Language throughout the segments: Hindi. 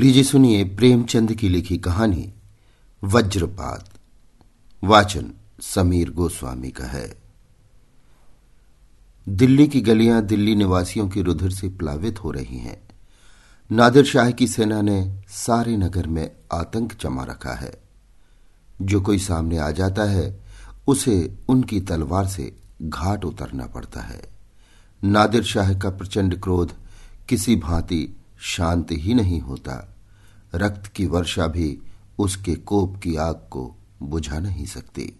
लीजिए सुनिए प्रेमचंद की लिखी कहानी, वज्रपात। वाचन समीर गोस्वामी का है। दिल्ली की गलियाँ दिल्ली निवासियों की रुधिर से प्लावित हो रही हैं। नादिर शाह की सेना ने सारे नगर में आतंक जमा रखा है। जो कोई सामने आ जाता है, उसे उनकी तलवार से घाट उतरना पड़ता है। नादिर शाह का प्रचंड क्रोध किसी भांति शांत ही नहीं होता। रक्त की वर्षा भी उसके कोप की आग को बुझा नहीं सकती।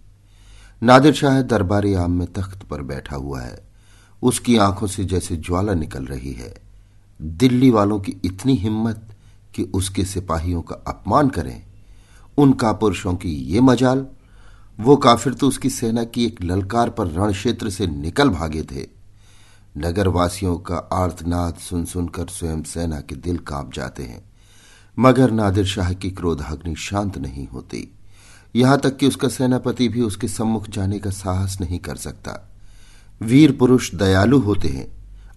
नादिर शाह दरबारी आम में तख्त पर बैठा हुआ है। उसकी आँखों से जैसे ज्वाला निकल रही है। दिल्ली वालों की इतनी हिम्मत कि उसके सिपाहियों का अपमान करें। उन कापुरुषों की ये मजाल, वो काफिर तो उसकी सेना की एक ललकार पर रण क्षेत्र से निकल भागे थे। नगरवासियों का आर्तनाद सुन सुनकर स्वयं सेना के दिल काँप जाते हैं। मगर नादिर शाह की क्रोधाग्नि शांत नहीं होती। यहाँ तक कि उसका सेनापति भी उसके सम्मुख जाने का साहस नहीं कर सकता। वीर पुरुष दयालु होते हैं।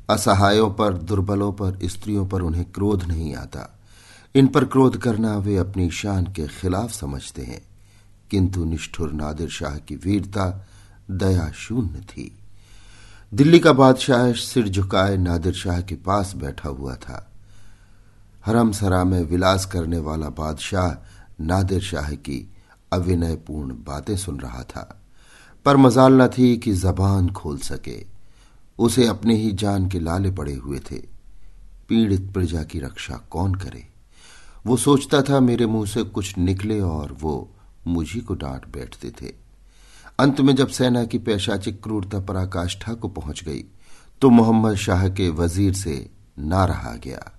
असहायों पर, दुर्बलों पर, स्त्रियों पर उन्हें क्रोध नहीं आता। इन पर क्रोध करना वे अपनी शान के खिलाफ समझते हैं। किंतु निष्ठुर नादिर शाह की वीरता दया शून्य थी। दिल्ली का बादशाह सिर झुकाए नादिर शाह के पास बैठा हुआ था। हरम सरा में विलास करने वाला बादशाह नादिर शाह की अविनयपूर्ण बातें सुन रहा था। पर मजाल न थी कि जबान खोल सके। उसे अपने ही जान के लाले पड़े हुए थे। पीड़ित प्रजा की रक्षा कौन करे? वो सोचता था मेरे मुँह से कुछ निकले और वो मुझी को डांट बैठते थे। अंत में जब सेना की पैशाचिक क्रूरता पराकाष्ठा को पहुँच गई तो मोहम्मद शाह के वज़ीर से ना रहा गया।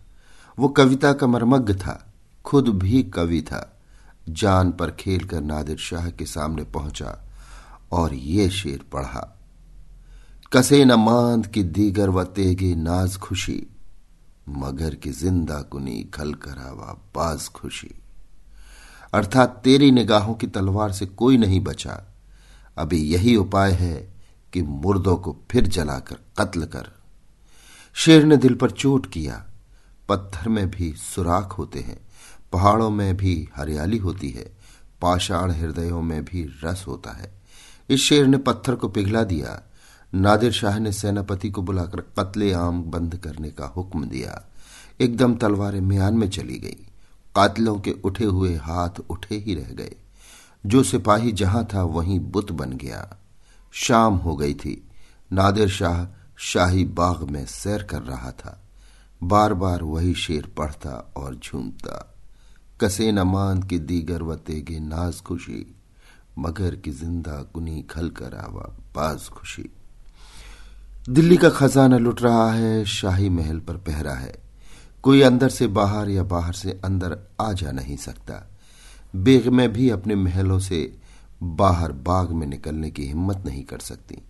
वो कविता का मर्मज्ञ था, खुद भी कवि था। जान पर खेल कर नादिर शाह के सामने पहुँचा और ये शेर पढ़ा, कसे न मांद की दीगर व तेगे नाज खुशी, मगर की ज़िंदा कुनी खल करावा बाज खुशी। अर्थात तेरी निगाहों की तलवार से कोई नहीं बचा। अभी यही उपाय है कि मुर्दों को फिर जलाकर कत्ल कर। शेर ने दिल पर चोट किया पत्थर में भी सुराख होते हैं, पहाड़ों में भी हरियाली होती है, पाषाण हृदयों में भी रस होता है। इस शेर ने पत्थर को पिघला दिया। नादिर शाह ने सेनापति को बुलाकर कत्ले आम बंद करने का हुक्म दिया। एकदम तलवारें म्यान में चली गई। कातिलों के उठे हुए हाथ उठे ही रह गए। जो सिपाही जहाँ था वहीं बुत बन गया। शाम हो गई थी। नादिर शाह शाही बाग में सैर कर रहा था। बार बार वही शेर पढ़ता और झूमता। कसे न मान की दीगर व तेगे नाज खुशी, मगर की ज़िंदा कुनी खल कर आवा बाज खुशी। दिल्ली का खजाना लुट रहा है, शाही महल पर पहरा है। कोई अंदर से बाहर या बाहर से अंदर आ जा नहीं सकता। बेग में भी अपने महलों से बाहर बाग में निकलने की हिम्मत नहीं कर सकती।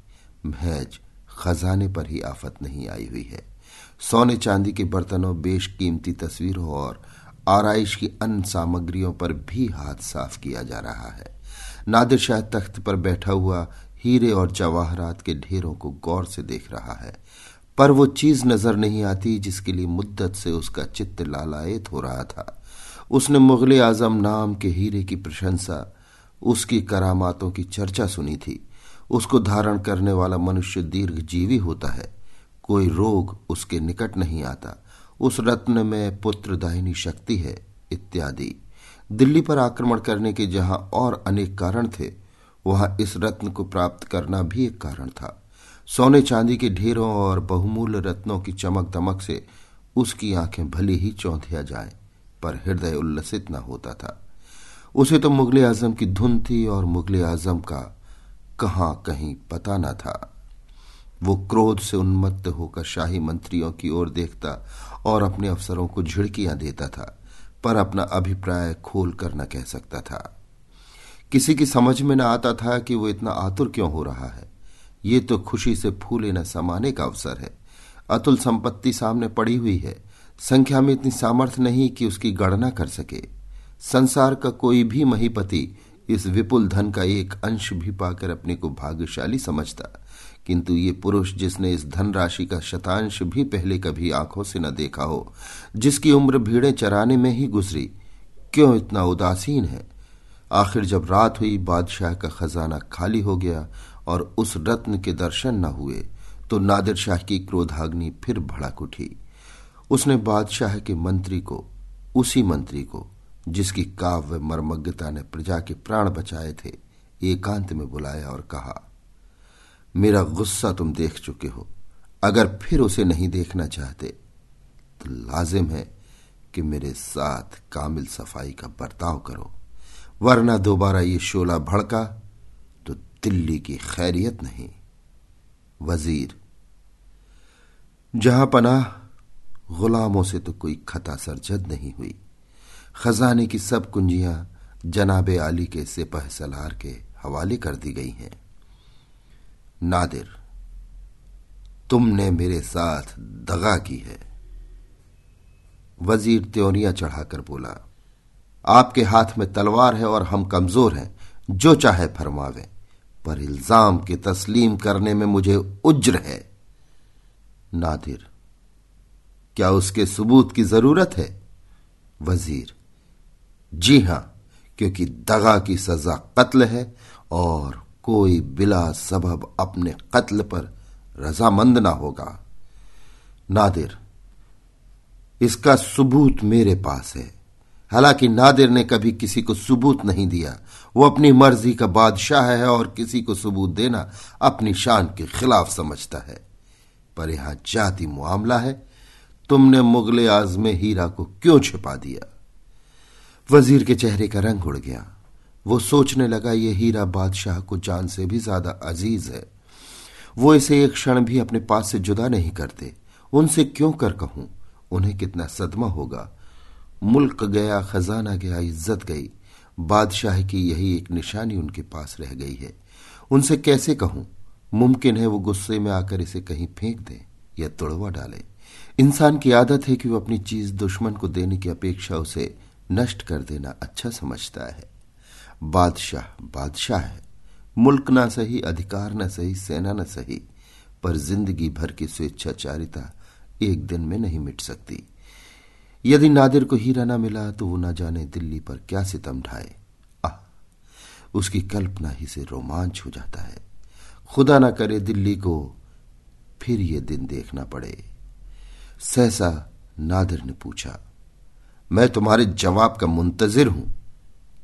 महज खजाने पर ही आफत नहीं आई हुई है। सोने चांदी के बर्तनों, बेशकीमती तस्वीरों और आरइश की अन्य सामग्रियों पर भी हाथ साफ़ किया जा रहा है। नादिर शाह तख्त पर बैठा हुआ हीरे और जवाहरात के ढेरों को गौर से देख रहा है। पर वो चीज़ नज़र नहीं आती जिसके लिए मुद्दत से उसका चित्त लालायत हो रहा था। उसने मुगल आज़म नाम के हीरे की प्रशंसा, उसकी करामातों की चर्चा सुनी थी। उसको धारण करने वाला मनुष्य दीर्घ जीवी होता है। कोई रोग उसके निकट नहीं आता। उस रत्न में पुत्र दाहिनी शक्ति है, इत्यादि। दिल्ली पर आक्रमण करने के जहाँ और अनेक कारण थे, वहाँ इस रत्न को प्राप्त करना भी एक कारण था। सोने चांदी के ढेरों और बहुमूल्य रत्नों की चमक दमक से उसकी आँखें भली ही चौंधिया जाए, पर हृदय उल्लसित न होता था। उसे तो मुगल आज़म की धुन थी और मुगल आज़म का कहा कहीं पता न था। वो क्रोध से उन्मत्त होकर शाही मंत्रियों की ओर देखता और अपने अफसरों को झिड़कियाँ देता था, पर अपना अभिप्राय खोल कर न कह सकता था। किसी की समझ में न आता था कि वो इतना आतुर क्यों हो रहा है। ये तो खुशी से फूले न समाने का अवसर है। अतुल संपत्ति सामने पड़ी हुई है। संख्या में इतनी सामर्थ्य नहीं कि उसकी गणना कर सके। संसार का कोई भी महीपति इस विपुल धन का एक अंश भी पाकर अपने को भाग्यशाली समझता। किंतु ये पुरुष जिसने इस धनराशि का शतांश भी पहले कभी आँखों से न देखा हो, जिसकी उम्र भीड़े चराने में ही गुजरी, क्यों इतना उदासीन है? आखिर जब रात हुई, बादशाह का खजाना खाली हो गया और उस रत्न के दर्शन न हुए तो नादिर शाह की क्रोधाग्नि फिर भड़क उठी। उसने बादशाह के मंत्री को, उसी मंत्री को, जिसकी काव्य मर्मज्ञता ने प्रजा के प्राण बचाए थे, एकांत में बुलाया और कहा मेरा गुस्सा तुम देख चुके हो। अगर फिर उसे नहीं देखना चाहते तो लाजिम है कि मेरे साथ कामिल सफ़ाई का बर्ताव करो। वरना दोबारा ये शोला भड़का तो दिल्ली की खैरियत नहीं। वज़ीर, जहाँ पनाह, गुलामों से तो कोई खता सरजद नहीं हुई। खजाने की सब कुंजियाँ जनाबे आली के सिपह सलार के हवाले कर दी गई हैं। नादिर, तुमने मेरे साथ दगा की है। वज़ीर त्योरियाँ चढ़ाकर बोला, आपके हाथ में तलवार है और हम कमज़ोर हैं, जो चाहे फरमावे, पर इल्ज़ाम के तस्लीम करने में मुझे उज्र है। नादिर, क्या उसके सबूत की ज़रूरत है? वज़ीर, जी हाँ, क्योंकि दगा की सजा कत्ल है और कोई बिला सबब अपने कत्ल पर रजामंद ना होगा। नादिर, इसका सबूत मेरे पास है। हालाँकि नादिर ने कभी किसी को सबूत नहीं दिया। वो अपनी मर्ज़ी का बादशाह है और किसी को सबूत देना अपनी शान के खिलाफ समझता है। पर यहाँ जाति मामला है। तुमने मुगले आजमे हीरा को क्यों छिपा दिया? वज़ीर के चेहरे का रंग उड़ गया। वो सोचने लगा, ये हीरा बादशाह को जान से भी ज़्यादा अज़ीज़ है। वो इसे एक क्षण भी अपने पास से जुदा नहीं करते। उनसे क्यों कर कहूँ? उन्हें कितना सदमा होगा। मुल्क गया, खजाना गया, इज़्ज़त गई। बादशाह की यही एक निशानी उनके पास रह गई है। उनसे कैसे कहूँ? मुमकिन है वो गुस्से में आकर इसे कहीं फेंक दे या तोड़वा डाले। इंसान की आदत है कि वो अपनी चीज़ दुश्मन को देने की अपेक्षा उसे नष्ट कर देना अच्छा समझता है। बादशाह बादशाह है। मुल्क ना सही, अधिकार ना सही, सेना ना सही, पर ज़िंदगी भर की स्वेच्छाचारिता एक दिन में नहीं मिट सकती। यदि नादिर को हीरा ना मिला तो वो ना जाने दिल्ली पर क्या सितम ढाए। आह, उसकी कल्पना ही से रोमांच हो जाता है। खुदा ना करे दिल्ली को फिर ये दिन देखना पड़े। सहसा नादिर ने पूछा, मैं तुम्हारे जवाब का मुंतजिर हूँ।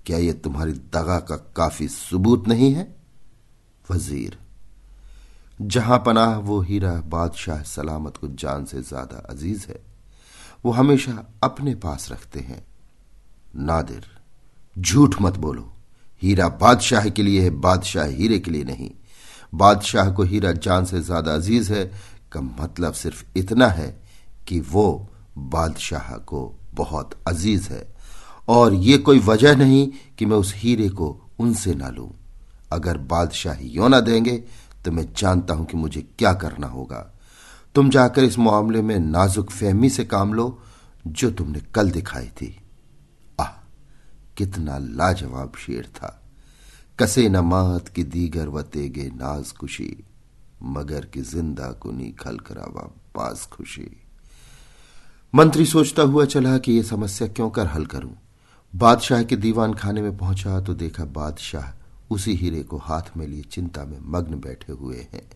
क्या यह तुम्हारी दगा का काफ़ी सबूत नहीं है? वज़ीर, जहाँ पनाह वो हीरा बादशाह सलामत को जान से ज़्यादा अज़ीज़ है, वो हमेशा अपने पास रखते हैं। नादिर, झूठ मत बोलो। हीरा बादशाह के लिए है, बादशाह हीरे के लिए नहीं। बादशाह को हीरा जान से ज़्यादा अज़ीज़ है, का मतलब सिर्फ़ इतना है कि वो बादशाह को बहुत अज़ीज़ है। और ये कोई वजह नहीं कि मैं उस हीरे को उनसे ना लू। अगर बादशाह यो ना देंगे तो मैं जानता हूँ कि मुझे क्या करना होगा। तुम जाकर इस मामले में नाजुक फहमी से काम लो, जो तुमने कल दिखाई थी। आह, कितना लाजवाब शेर था। कसे न मात की दीगर व तेगे नाज खुशी, मगर की ज़िंदा कुनी खल करावा पास खुशी। मंत्री सोचता हुआ चला कि यह समस्या क्यों कर हल करूँ? बादशाह के दीवान खाने में पहुँचा तो देखा बादशाह उसी हीरे को हाथ में लिए चिंता में मग्न बैठे हुए हैं।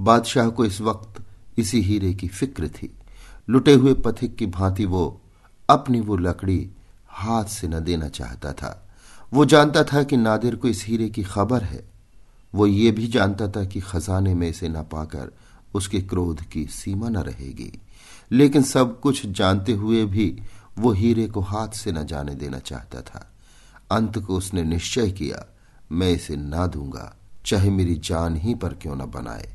बादशाह को इस वक्त इसी हीरे की फ़िक्र थी। लुटे हुए पथिक की भांति वो अपनी वो लकड़ी हाथ से न देना चाहता था। वो जानता था कि नादिर को इस हीरे की खबर है। वो ये भी जानता था कि खजाने में इसे न पाकर उसके क्रोध की सीमा न रहेगी। लेकिन सब कुछ जानते हुए भी वो हीरे को हाथ से न जाने देना चाहता था। अंत को उसने निश्चय किया, मैं इसे ना दूँगा, चाहे मेरी जान ही पर क्यों न बनाए।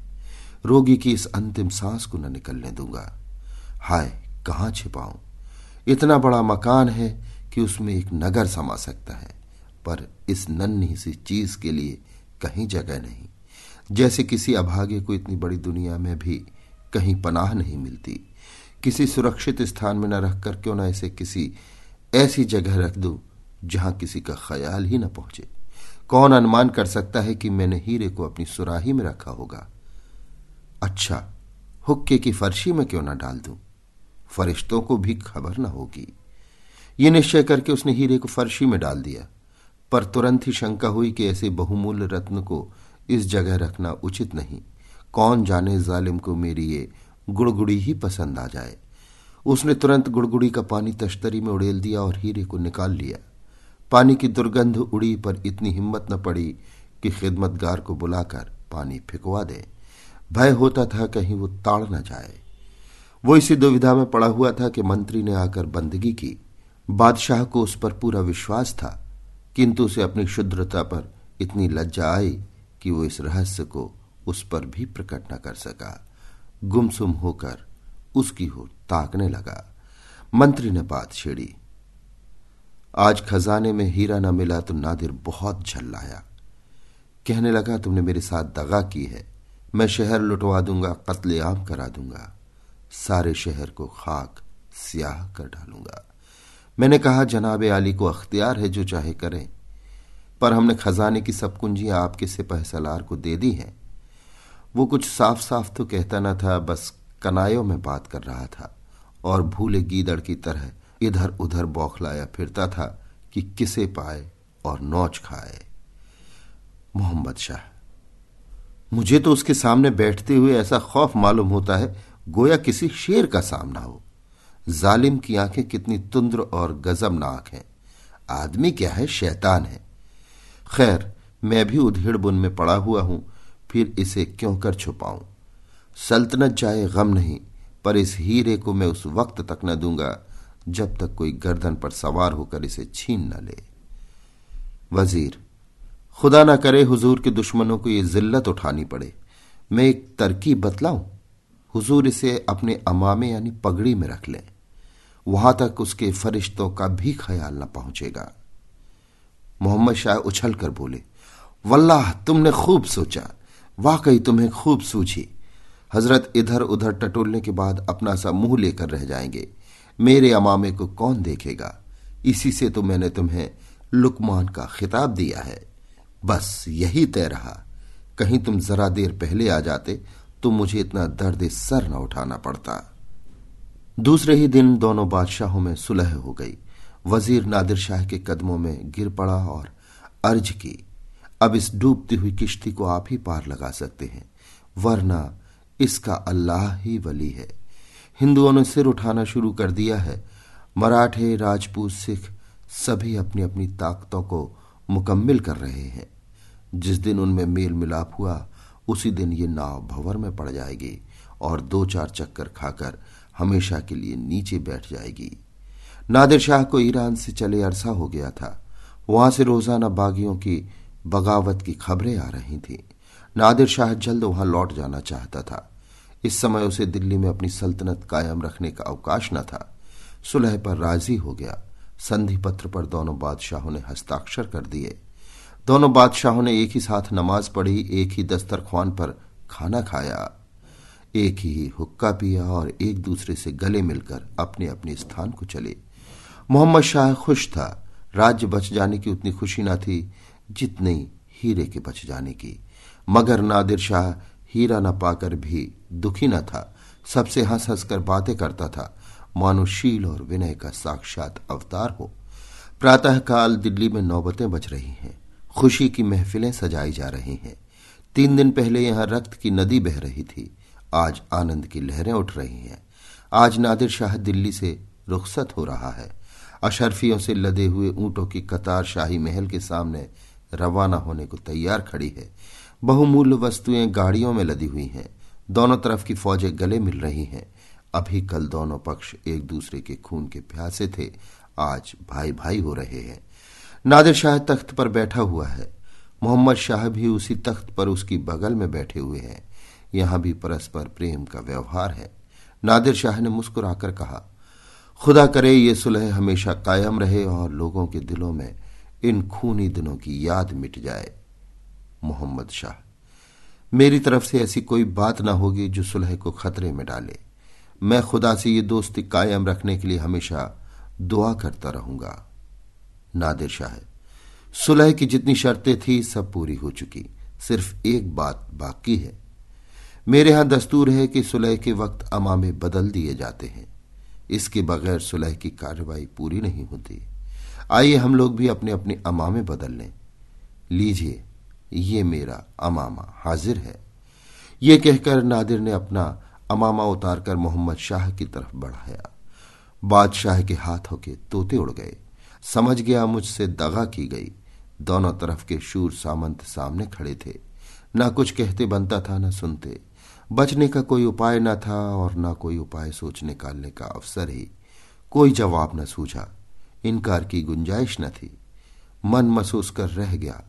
रोगी की इस अंतिम सांस को न निकलने दूँगा। हाय, कहाँ छिपाऊं? इतना बड़ा मकान है कि उसमें एक नगर समा सकता है, पर इस नन्ही सी चीज़ के लिए कहीं जगह नहीं। जैसे किसी अभागे को इतनी बड़ी दुनिया में भी कहीं पनाह नहीं मिलती। किसी सुरक्षित स्थान में न रखकर क्यों न इसे किसी ऐसी जगह रख दू, जहाँ किसी का ख्याल ही न पहुँचे। कौन अनुमान कर सकता है कि मैंने हीरे को अपनी सुराही में रखा होगा? अच्छा हुक्के की फर्शी में क्यों ना डाल दूँ? फरिश्तों को भी खबर न होगी। ये निश्चय करके उसने हीरे को फर्शी में डाल दिया, पर तुरंत ही शंका हुई कि ऐसे बहुमूल्य रत्न को इस जगह रखना उचित नहीं। कौन जाने जालिम को मेरी ये गुड़गुड़ी ही पसंद आ जाए। उसने तुरंत गुड़गुड़ी का पानी तश्तरी में उड़ेल दिया और हीरे को निकाल लिया। पानी की दुर्गंध उड़ी पर इतनी हिम्मत न पड़ी कि खिदमतगार को बुलाकर पानी फिकवा दे। भय होता था कहीं वो ताड़ न जाए। वो इसी दुविधा में पड़ा हुआ था कि मंत्री ने आकर बंदगी की। बादशाह को उस पर पूरा विश्वास था, किंतु उसे अपनी शुद्रता पर इतनी लज्जा आई कि वो इस रहस्य को उस पर भी प्रकट न कर सका। गुमसुम होकर उसकी हो ताकने लगा। मंत्री ने बात छेड़ी। आज खजाने में हीरा न मिला तो नादिर बहुत झल्लाया। कहने लगा, तुमने मेरे साथ दगा की है। मैं शहर लुटवा दूँगा, कत्ले आम करा दूँगा। सारे शहर को खाक, स्याह कर डालूँगा। मैंने कहा, जनाब आली को अख्तियार है जो चाहे करें। पर हमने खजाने की सब कुंजियाँ आपके सिपह सलार को दे दी हैं। वो कुछ साफ़ साफ़ तो कहता न था, बस कनायों में बात कर रहा था और भूले गीदड़ की तरह इधर उधर बौखलाया, फिरता था कि किसे पाए और नौच खाए। मोहम्मद शाह, मुझे तो उसके सामने बैठते हुए ऐसा खौफ मालूम होता है, गोया किसी शेर का सामना हो। जालिम की आँखें कितनी तुंद्र और गजबनाक हैं। आदमी क्या है? शैतान है। खैर, मैं भी उधेड़ बुन में पड़ा हुआ हूँ फिर इसे क्यों कर छुपाऊं? सल्तनत जाए, गम नहीं, पर इस हीरे को मैं उस वक्त तक न दूँगा, जब तक कोई गर्दन पर सवार होकर इसे छीन न ले। वज़ीर, खुदा ना करे हुजूर के दुश्मनों को यह जिल्लत उठानी पड़े। मैं एक तरकीब बतलाऊं? हुजूर इसे अपने अमामे यानी पगड़ी में रख लें। वहाँ तक उसके फरिश्तों का भी ख्याल न पहुंचेगा। मोहम्मद शाह उछल कर बोले, वल्लाह, तुमने खूब सोचा। वाकई तुम्हें खूब सूझी। हज़रत इधर उधर टटोलने के बाद अपना सा मुँह लेकर रह जाएँगे। मेरे अमामे को कौन देखेगा? इसी से तो मैंने तुम्हें लुकमान का खिताब दिया है। बस यही तय रहा। कहीं तुम जरा देर पहले आ जाते तो मुझे इतना दर्द सर न उठाना पड़ता। दूसरे ही दिन दोनों बादशाहों में सुलह हो गई। वज़ीर नादिर शाह के कदमों में गिर पड़ा और अर्ज़ की अब इस डूबती हुई किश्ती को आप ही पार लगा सकते हैं, वरना इसका अल्लाह ही वली है। हिंदुओं ने सिर उठाना शुरू कर दिया है। मराठे, राजपूत, सिख सभी अपनी अपनी ताकतों को मुकम्मिल कर रहे हैं। जिस दिन उनमें मेल मिलाप हुआ, उसी दिन ये नाव भंवर में पड़ जाएगी और दो चार चक्कर खाकर हमेशा के लिए नीचे बैठ जाएगी। नादिर शाह को ईरान से चले अरसा हो गया था। वहाँ से रोज़ाना बागियों की बगावत की खबरें आ रही थी। नादिर शाह जल्द वहाँ लौट जाना चाहता था। इस समय उसे दिल्ली में अपनी सल्तनत कायम रखने का अवकाश न था। सुलह पर राज़ी हो गया। संधि पत्र पर दोनों बादशाहों ने हस्ताक्षर कर दिए। दोनों बादशाहों ने एक ही साथ नमाज़ पढ़ी, एक ही दस्तरखान पर खाना खाया। एक ही हुक्का पिया और एक दूसरे से गले मिलकर अपने अपने स्थान को चले। मोहम्मद शाह खुश था। राज्य बच जाने की उतनी खुशी न थी। जितनी हीरे के बच जाने की। मगर नादिर शाह हीरा न पाकर भी दुखी न था। सबसे हंस हंस कर बातें करता था। मानुशील और विनय का साक्षात अवतार हो। प्रातःकाल दिल्ली में नौबतें बच रही हैं। खुशी की महफिलें सजाई जा रही हैं। तीन दिन पहले यहाँ रक्त की नदी बह रही थी। आज आनंद की लहरें उठ रही हैं। आज नादिर शाह दिल्ली से रुखसत हो रहा है। अशरफियों से लदे हुए ऊंटों की कतार शाही महल के सामने रवाना होने को तैयार खड़ी है। बहुमूल्य वस्तुएँ गाड़ियों में लदी हुई हैं। दोनों तरफ़ की फौजें गले मिल रही हैं। अभी कल दोनों पक्ष एक दूसरे के खून के प्यासे थे। आज भाई भाई हो रहे हैं। नादिर शाह तख्त पर बैठा हुआ है। मोहम्मद शाह भी उसी तख्त पर उसकी बगल में बैठे हुए हैं। यहाँ भी परस्पर प्रेम का व्यवहार है। नादिर शाह ने मुस्कुराकर कहा, खुदा करे ये सुलह हमेशा कायम रहे और लोगों के दिलों में इन खूनी दिनों की याद मिट जाए, मोहम्मद शाह। मेरी तरफ़ से ऐसी कोई बात ना होगी जो सुलह को खतरे में डाले। मैं खुदा से ये दोस्ती कायम रखने के लिए हमेशा दुआ करता रहूँगा। नादिर शाह सुलह की जितनी शर्तें थी, सब पूरी हो चुकी। सिर्फ़ एक बात बाकी है। मेरे यहाँ दस्तूर है कि सुलह के वक्त अमामे बदल दिए जाते हैं। इसके बगैर सुलह की कार्रवाई पूरी नहीं होती। आइए हम लोग भी अपने अपने अमामे बदल लें। लीजिए, ये मेरा अमामा हाजिर है। ये कहकर नादिर ने अपना अमामा उतारकर मोहम्मद शाह की तरफ़ बढ़ाया। बादशाह के हाथों के तोते उड़ गए। समझ गया मुझसे दगा की गई। दोनों तरफ़ के शूर सामंत सामने खड़े थे। ना कुछ कहते बनता था, न सुनते। बचने का कोई उपाय न था और न कोई उपाय सोच निकालने का अवसर ही कोई जवाब न सूझा। इनकार की गुंजाइश न थी। मन महसूस कर रह गया।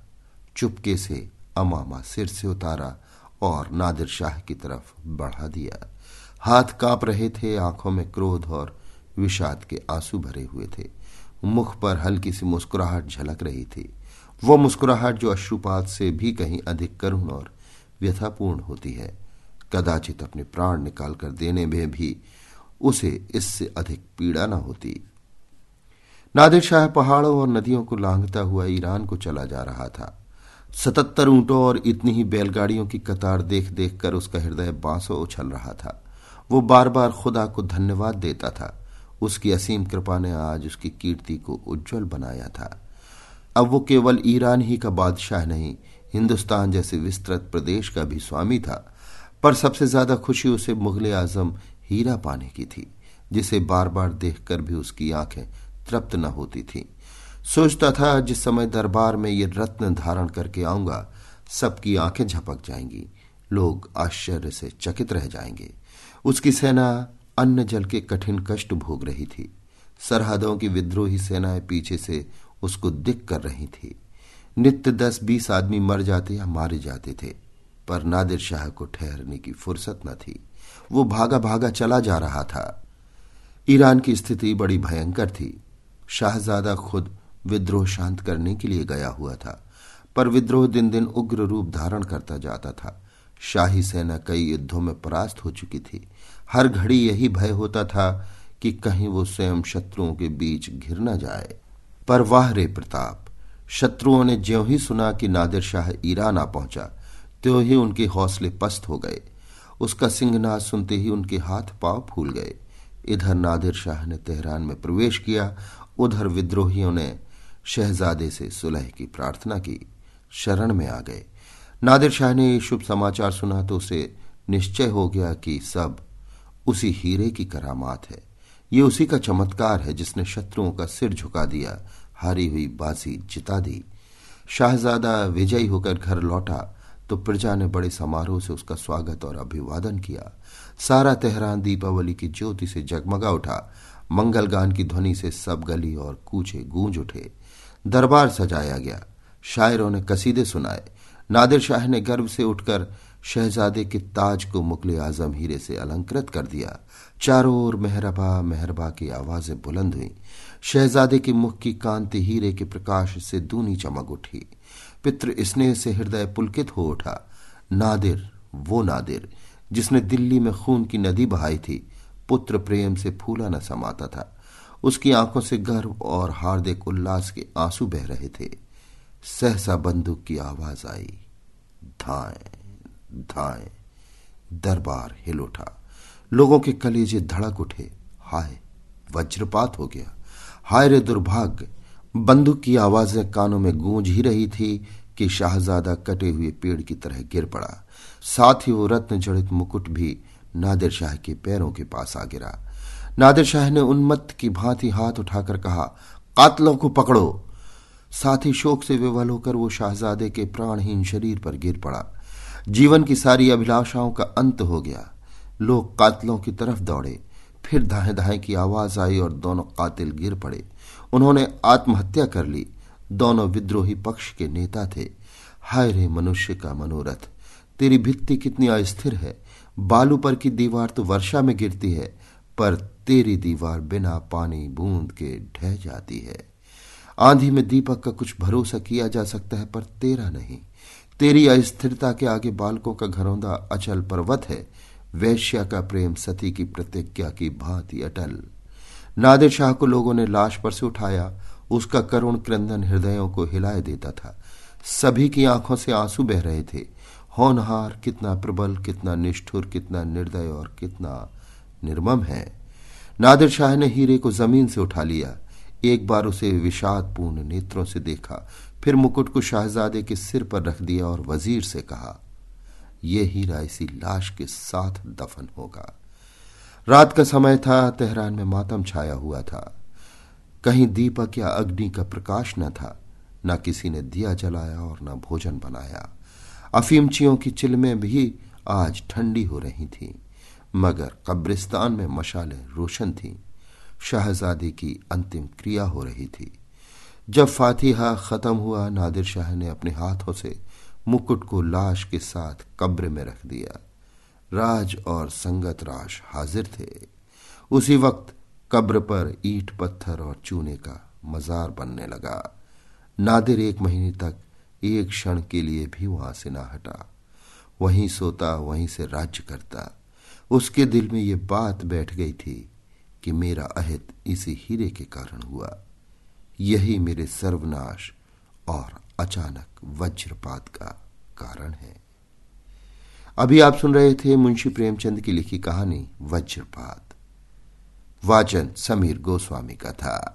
चुपके से अमामा सिर से उतारा और नादिर शाह की तरफ़ बढ़ा दिया। हाथ काँप रहे थे, आँखों में क्रोध और विषाद के आँसू भरे हुए थे। मुख पर हल्की सी मुस्कुराहट झलक रही थी। वो मुस्कुराहट जो अश्रुपात से भी कहीं अधिक करुण और व्यथापूर्ण होती है, कदाचित अपने प्राण निकालकर देने में भी उसे इससे अधिक पीड़ा न होती। नादिर शाह पहाड़ों और नदियों को लांघता हुआ ईरान को चला जा रहा था। सतहत्तर ऊंटों और इतनी ही बैलगाड़ियों की कतार देख देख कर उसका हृदय बांसों उछल रहा था। वो बार बार खुदा को धन्यवाद देता था। उसकी असीम कृपा ने आज उसकी कीर्ति को उज्जवल बनाया था। अब वो केवल ईरान ही का बादशाह नहीं, हिंदुस्तान जैसे विस्तृत प्रदेश का भी स्वामी था, पर सबसे ज़्यादा खुशी उसे मुगल आज़म हीरा पाने की थी, जिसे बार बार देखकर भी उसकी आँखें तृप्त न होती थी। सोचता था, जिस समय दरबार में ये रत्न धारण करके आऊँगा, सबकी आँखें झपक जाएँगी। लोग आश्चर्य से चकित रह जाएँगे। उसकी सेना अन्न जल के कठिन कष्ट भोग रही थी। सरहदों की विद्रोही सेनाएँ पीछे से उसको दिख कर रही थी। नित्य दस बीस आदमी मर जाते या मारे जाते थे, पर नादिर शाह को ठहरने की फुर्सत न थी। वो भागा भागा चला जा रहा था। ईरान की स्थिति बड़ी भयंकर थी। शाहजादा खुद विद्रोह शांत करने के लिए गया हुआ था, पर विद्रोह दिन दिन उग्र रूप धारण करता जाता था। शाही सेना कई युद्धों में परास्त हो चुकी थी। हर घड़ी यही भय होता था कि कहीं वो स्वयं शत्रुओं के बीच घिर न जाए। पर वाह रे प्रताप, शत्रुओं ने ज्यों ही सुना कि नादिर शाह ईरान आ पहुँचा, त्यों ही उनके हौसले पस्त हो गए। उसका सिंहनाद सुनते ही उनके हाथ पाँव फूल गए। इधर नादिर शाह ने तेहरान में प्रवेश किया उधर विद्रोहियों ने शहजादे से सुलह की प्रार्थना की। शरण में आ गए। नादिर शाह ने शुभ समाचार सुना तो उसे निश्चय हो गया कि सब उसी हीरे की करामात है। ये उसी का चमत्कार है जिसने शत्रुओं का सिर झुका दिया, हारी हुई बाजी जिता दी। शाहजादा विजयी होकर घर लौटा तो प्रजा ने बड़े समारोह से उसका स्वागत और अभिवादन किया। सारा तेहरान दीपावली की ज्योति से जगमगा उठा। मंगल गान की ध्वनि से सब गली और कूचे गूंज उठे। दरबार सजाया गया। शायरों ने कसीदे सुनाए। नादिर शाह ने गर्व से उठकर शहजादे के ताज को मुगल आज़म हीरे से अलंकृत कर दिया। चारों ओर मेहरबा मेहरबा की आवाज़ें बुलंद हुई। शहजादे के मुख की कांति हीरे के प्रकाश से दूनी चमक उठी। पितृ स्नेह से हृदय पुलकित हो उठा। नादिर, वो नादिर, जिसने दिल्ली में खून की नदी बहाई थी पुत्र प्रेम से फूला न समाता था। उसकी आँखों से गर्व और हार्दिक उल्लास के आँसू बह रहे थे। सहसा बंदूक की आवाज़ आई। धाए धाए, दरबार हिल उठा। लोगों के कलेजे धड़क उठे। हाय, वज्रपात हो गया। हाय रे दुर्भाग्य, बंदूक की आवाज़ें कानों में गूंज ही रही थी कि शाहजादा कटे हुए पेड़ की तरह गिर पड़ा। साथ ही वो रत्न जड़ित मुकुट भी नादिर शाह के पैरों के पास आ गिरा। नादिर शाह ने उन्मत्त की भांति हाथ उठाकर कहा, कातलों को पकड़ो। साथ ही शोक से विवल होकर वो शाहजादे के प्राणहीन शरीर पर गिर पड़ा। जीवन की सारी अभिलाषाओं का अंत हो गया। लोग कातलों की तरफ़ दौड़े। फिर धाए धाए की आवाज़ आई और दोनों कातिल गिर पड़े। उन्होंने आत्महत्या कर ली। दोनों विद्रोही पक्ष के नेता थे। हाय रे मनुष्य का मनोरथ, तेरी भित्ति कितनी अस्थिर है। बालू पर की दीवार तो वर्षा में गिरती है, पर तेरी दीवार बिना पानी बूंद के ढह जाती है। आंधी में दीपक का कुछ भरोसा किया जा सकता है, पर तेरा नहीं। तेरी अस्थिरता के आगे बालकों का घरौंदा अचल पर्वत है। वैश्या का प्रेम सती की प्रतिज्ञा की भांति अटल। नादिर शाह को लोगों ने लाश पर से उठाया। उसका करुण क्रंदन हृदयों को हिलाए देता था। सभी की आँखों से आँसू बह रहे थे। होनहार, कितना प्रबल, कितना निष्ठुर, कितना निर्दय और कितना निर्मम है। नादिर शाह ने हीरे को ज़मीन से उठा लिया। एक बार उसे विषादपूर्ण नेत्रों से देखा, फिर मुकुट को शाहजादे के सिर पर रख दिया और वज़ीर से कहा यह हीरा इसी लाश के साथ दफन होगा। रात का समय था, तेहरान में मातम छाया हुआ था। कहीं दीपक या अग्नि का प्रकाश न था, न किसी ने दिया जलाया और न भोजन बनाया। अफीमचियों की चिलमें भी आज ठंडी हो रही थी, मगर कब्रिस्तान में मशालें रोशन थीं। शाहजादी की अंतिम क्रिया हो रही थी। जब फातिहा खत्म हुआ, नादिर शाह ने अपने हाथों से मुकुट को लाश के साथ कब्र में रख दिया। राज और संगत राज हाजिर थे। उसी वक्त कब्र पर ईट पत्थर और चूने का मजार बनने लगा। नादिर एक महीने तक एक क्षण के लिए भी वहाँ से ना हटा। वहीं सोता, वहीं से राज्य करता। उसके दिल में ये बात बैठ गई थी कि मेरा अहित इसी हीरे के कारण हुआ। यही मेरे सर्वनाश और अचानक वज्रपात का कारण है। अभी आप सुन रहे थे मुंशी प्रेमचंद की लिखी कहानी, वज्रपात। वाचन समीर गोस्वामी का था।